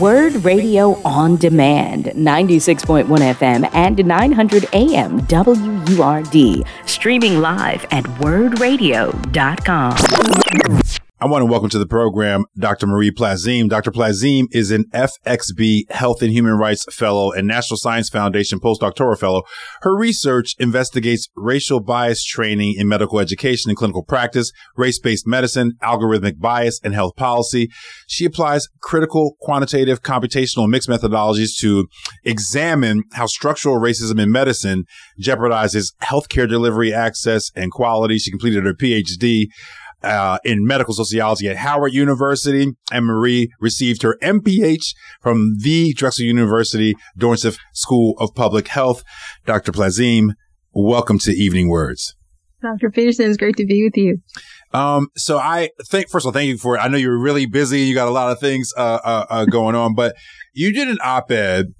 WURD Radio on Demand, 96.1 FM and 900 AM WURD. Streaming live at wurdradio.com. I want to welcome to the program Dr. Marie Plaisime. Dr. Plaisime is an FXB Health and Human Rights Fellow and National Science Foundation postdoctoral fellow. Her research investigates racial bias training in medical education and clinical practice, race-based medicine, algorithmic bias, and health policy. She applies critical, quantitative, computational, mixed methodologies to examine how structural racism in medicine jeopardizes healthcare delivery access and quality. She completed her PhD uh, in medical sociology at Howard University, and Marie received her MPH from the Drexel University Dornsife School of Public Health. Dr. Plaisime, welcome to Evening WURDs. Dr. Peterson, it's great to be with you. Um, so I think, first of all, thank you for it. I know you're really busy. You got a lot of things, uh, uh, uh going on, but you did an op-ed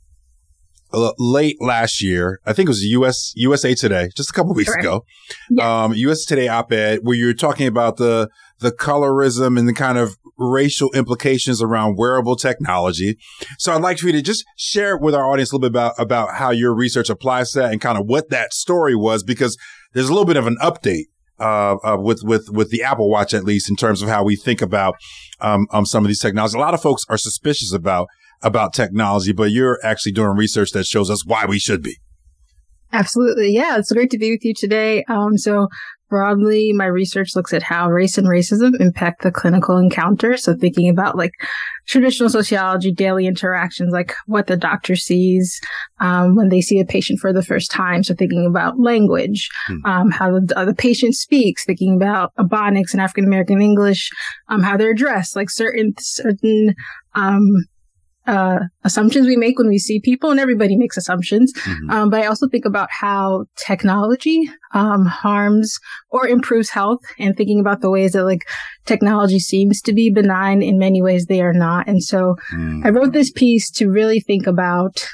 late last year. I think it was US USA Today, just a couple weeks Correct. ago. Yeah. Um, USA Today op-ed where you're talking about the the colorism and the kind of racial implications around wearable technology. So I'd like for you to just share with our audience a little bit about about how your research applies to that and kind of what that story was, because there's a little bit of an update uh, uh, with with with the Apple Watch at least in terms of how we think about um, um, some of these technologies. A lot of folks are suspicious about about technology, but you're actually doing research that shows us why we should be. Absolutely. Yeah. It's great to be with you today. Um, so broadly, my research looks at how race and racism impact the clinical encounter. So thinking about like traditional sociology, daily interactions, like what the doctor sees, um, when they see a patient for the first time. So thinking about language, hmm. um, how the, uh, the, patient speaks, thinking about Ebonics and African American English, um, how they're dressed, like certain, certain, um, uh, assumptions we make when we see people, and everybody makes assumptions. Mm-hmm. Um, but I also think about how technology um, harms or improves health, and thinking about the ways that like technology seems to be benign in many ways they are not. And so mm-hmm. I wrote this piece to really think about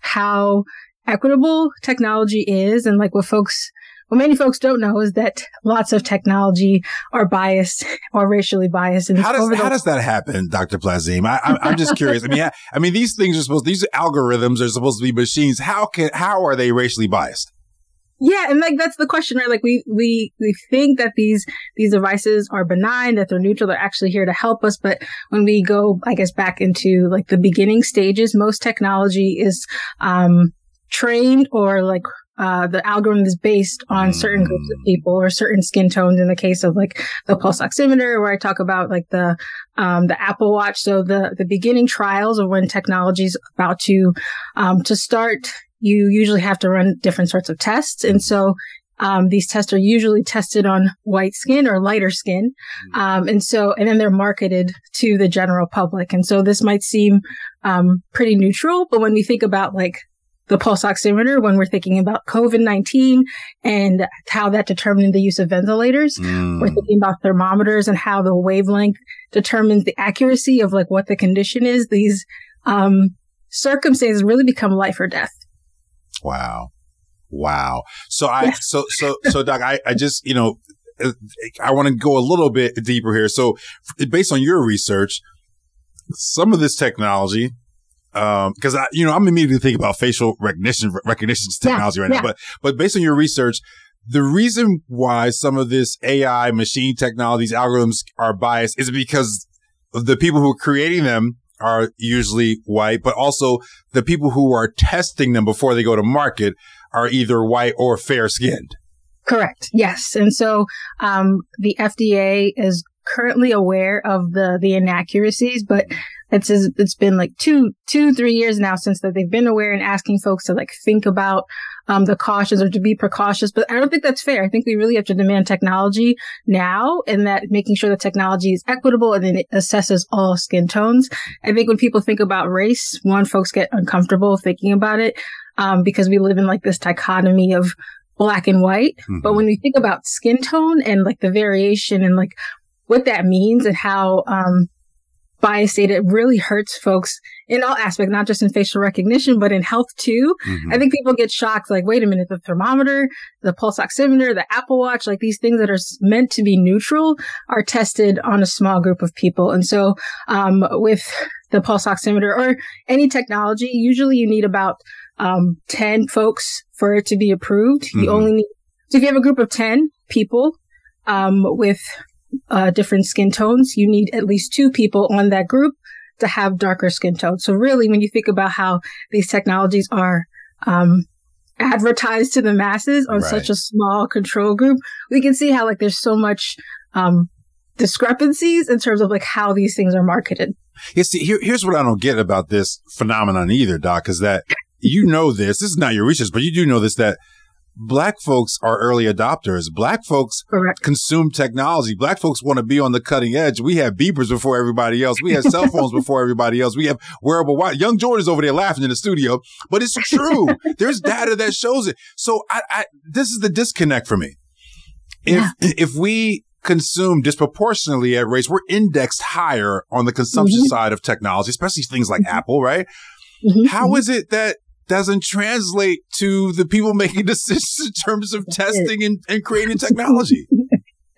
how equitable technology is, and like what folks what many folks don't know is that lots of technology are biased or racially biased. And how does, how does that happen, Dr. Plaisime? I, am just curious. I mean, I mean, these things are supposed, these algorithms are supposed to be machines. How can, how are they racially biased? Yeah, and like that's the question, right? Like we we we think that these these devices are benign, that they're neutral, they're actually here to help us. But when we go, I guess, back into like the beginning stages, most technology is um trained or like uh, the algorithm is based on certain groups of people or certain skin tones. In the case of like the pulse oximeter, where I talk about like the um, the Apple Watch. So the the beginning trials of when technology is about to um, to start, you usually have to run different sorts of tests, and so. Um, these tests are usually tested on white skin or lighter skin. Um, and so, and then they're marketed to the general public. And so this might seem, um, pretty neutral, but when we think about like the pulse oximeter when we're thinking about COVID-19 and how that determined the use of ventilators. Mm. We're thinking about thermometers and how the wavelength determines the accuracy of like what the condition is. These, um, circumstances really become life or death. Wow. Wow. So I, so, so, so Doc, I, I just, you know, I want to go a little bit deeper here. So based on your research, some of this technology um, cause I, you know, I'm immediately thinking about facial recognition, recognition technology yeah, right yeah. now, but, but based on your research, the reason why some of this AI machine technologies algorithms are biased is because the people who are creating them are usually white, but also the people who are testing them before they go to market are either white or fair skinned. Correct. Yes. And so, um, the FDA is currently aware of the, the inaccuracies, but it's it's been like two two three years now since that they've been aware and asking folks to like think about um, the cautions or to be precautious. But I don't think that's fair. I think we really have to demand technology now and that making sure the technology is equitable and then it assesses all skin tones. I think when people think about race, one, folks get uncomfortable thinking about it um, because we live in like this dichotomy of black and white. Mm-hmm. But when we think about skin tone and like the variation and like what that means and how um, bias data really hurts folks in all aspects, not just in facial recognition, but in health too. Mm-hmm. I think people get shocked, like, wait a minute, the thermometer, the pulse oximeter, the Apple Watch, like these things that are meant to be neutral are tested on a small group of people. And so, um, with the pulse oximeter or any technology, usually you need about, um, 10 folks for it to be approved. Mm-hmm. You only need, so if you have a group of 10 people, um, with uh, different skin tones, you need at least two people on that group to have darker skin tones. So really, when you think about how these technologies are, um, advertised to the masses on right. such a small control group, we can see how like there's so much, um, discrepancies in terms of like how these things are marketed. Yeah, see, here, here's what I don't get about this phenomenon either, Doc, is that you know this. This is not your research, but you do know this that Black folks are early adopters. Black folks Correct. consume technology. Black folks want to be on the cutting edge. We have beepers before everybody else. We have cell phones before everybody else. We have wearable watch. Young Jordan's over there laughing in the studio, but it's true. There's data that shows it. So I, I, this is the disconnect for me. If, yeah. if we consume disproportionately at race, we're indexed higher on the consumption mm-hmm. side of technology, especially things like mm-hmm. Apple, right? Mm-hmm. How mm-hmm. it that doesn't translate to the people making decisions in terms of testing and, and creating technology.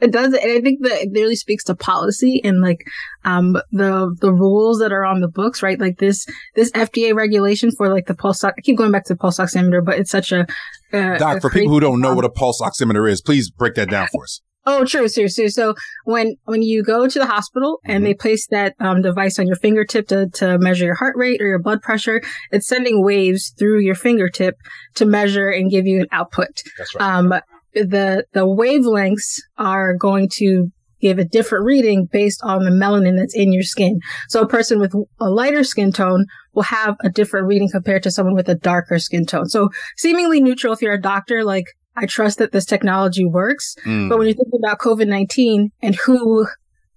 It does, and I think that it really speaks to policy and like um the the rules that are on the books, right? Like this this FDA regulation for like the pulse. I keep going back to the pulse oximeter, but it's such a uh, doc a for people who don't know what a pulse oximeter is. Please break that down for us. Oh, true, true, true. So when when you go to the hospital and mm-hmm. they place that um, device on your fingertip to to measure your heart rate or your blood pressure, it's sending waves through your fingertip to measure and give you an output. That's right. Um, the the wavelengths are going to give a different reading based on the melanin that's in your skin. So a person with a lighter skin tone will have a different reading compared to someone with a darker skin tone. So seemingly neutral if you're a doctor, like I trust that this technology works. Mm. But when you think about COVID-19 and who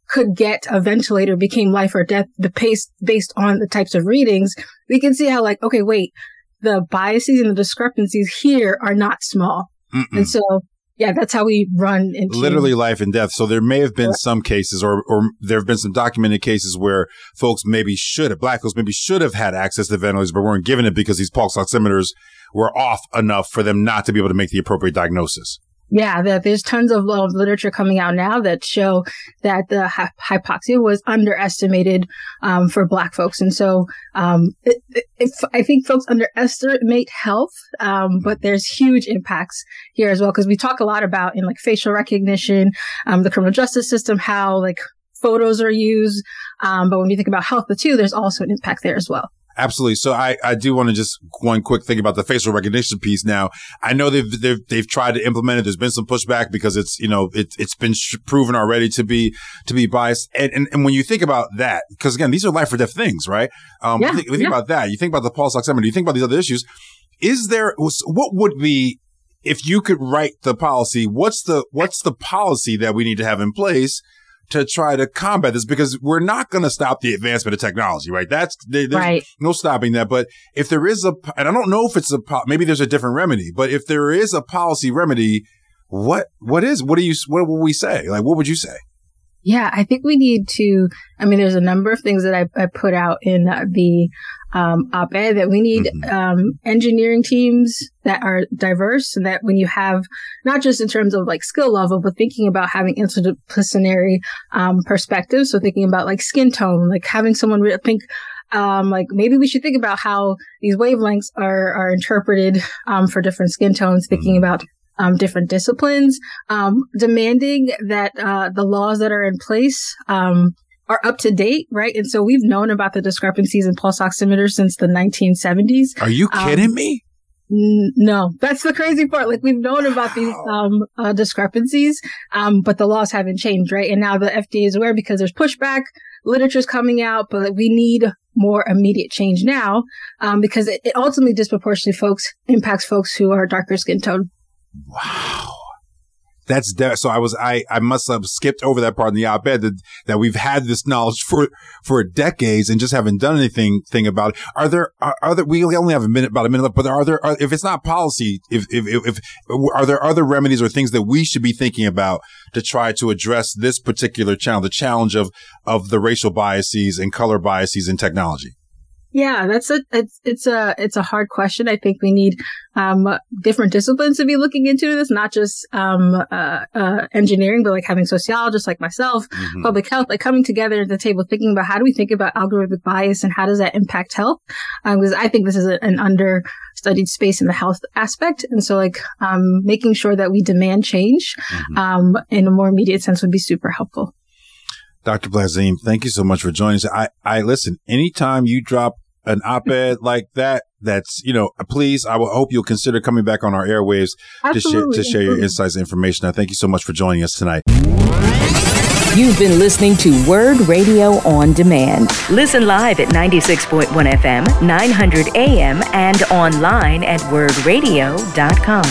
could get a ventilator became life or death, the pace based on the types of readings, we can see how like, okay, wait, the biases and the discrepancies here are not small. Mm-mm. And so yeah, that's how we run into literally life and death. So there may have been some cases, or or there have been some documented cases where folks maybe should have, black folks maybe should have had access to ventilators, but weren't given it because these pulse oximeters were off enough for them not to be able to make the appropriate diagnosis. Yeah, that there's tons of literature coming out now that show that the hypoxia was underestimated um, for Black folks, and so um, I think folks underestimate health, um, but there's huge impacts here as well because we talk a lot about in like facial recognition, um, the criminal justice system, how like photos are used, um, but when you think about health, two, there's also an impact there as well. Absolutely. So I, I do want to just one quick thing about the facial recognition piece. Now I know they've, they've, they've tried to implement it. There's been some pushback because it's, you know, it, it's been sh- proven already to be, to be biased. And, and, and when you think about that, because again, these are life or death things, right? Um, yeah, we think, we think yeah. about that. You think about the pulse oximeter. You think about these other issues. Is there, what would be, if you could write the policy, what's the, what's the policy that we need to have in place to try to combat this because we're not going to stop the advancement of technology, right? That's there's right. no stopping that. But if there is a, and I don't know if it's a, maybe there's a different remedy, but if there is a policy remedy, what, what is, what do you, what will we say? Like, what would you say? Yeah, I think we need to. I mean, there's a number of things that I, I put out in the um, op-ed that we need mm-hmm. um, engineering teams that are diverse, and that when you have not just in terms of like skill level, but thinking about having interdisciplinary um, perspectives. So thinking about like skin tone, like having someone re- think um, like maybe we should think about how these wavelengths are are interpreted um, for different skin tones. Thinking mm-hmm. about um, different disciplines, um, demanding that uh, the laws that are in place um, are up to date, right? And so we've known about the discrepancies in pulse oximeters since the 1970s. Are you um, kidding me? N- no, that's the crazy part. Like we've known about these um, uh, discrepancies, um, but the laws haven't changed, right? And now the FDA is aware because there's pushback, literature's coming out, but we need more immediate change now um, because it, it ultimately disproportionately folks impacts folks who are darker skin tone. Wow. that's de- so I was I I must have skipped over that part in the op-ed that, that we've had this knowledge for for decades and just haven't done anything thing about it. Are there are, are there we only have a minute about a minute left, but are there are, if it's not policy if, if if if are there other remedies or things that we should be thinking about to try to address this particular challenge, the challenge of of the racial biases and color biases in technology? Yeah, that's a it's it's a it's a hard question. I think we need um, different disciplines to be looking into this, not just um, uh, uh, engineering, but like having sociologists like myself, mm-hmm. public health, like coming together at the table, thinking about how do we think about algorithmic bias and how does that impact health? Because um, I think this is a, an understudied space in the health aspect, and so like um, making sure that we demand change mm-hmm. Um, in a more immediate sense would be super helpful. Dr. Plaisime, thank you so much for joining us. I, I listen, anytime you drop an op-ed like that, that's, you know, please, I will hope you'll consider coming back on our airwaves to share, to share your insights and information. I thank you so much for joining us tonight. You've been listening to WURD Radio on Demand. Listen live at 96.1 FM, 900 AM, and online at wurdradio.com.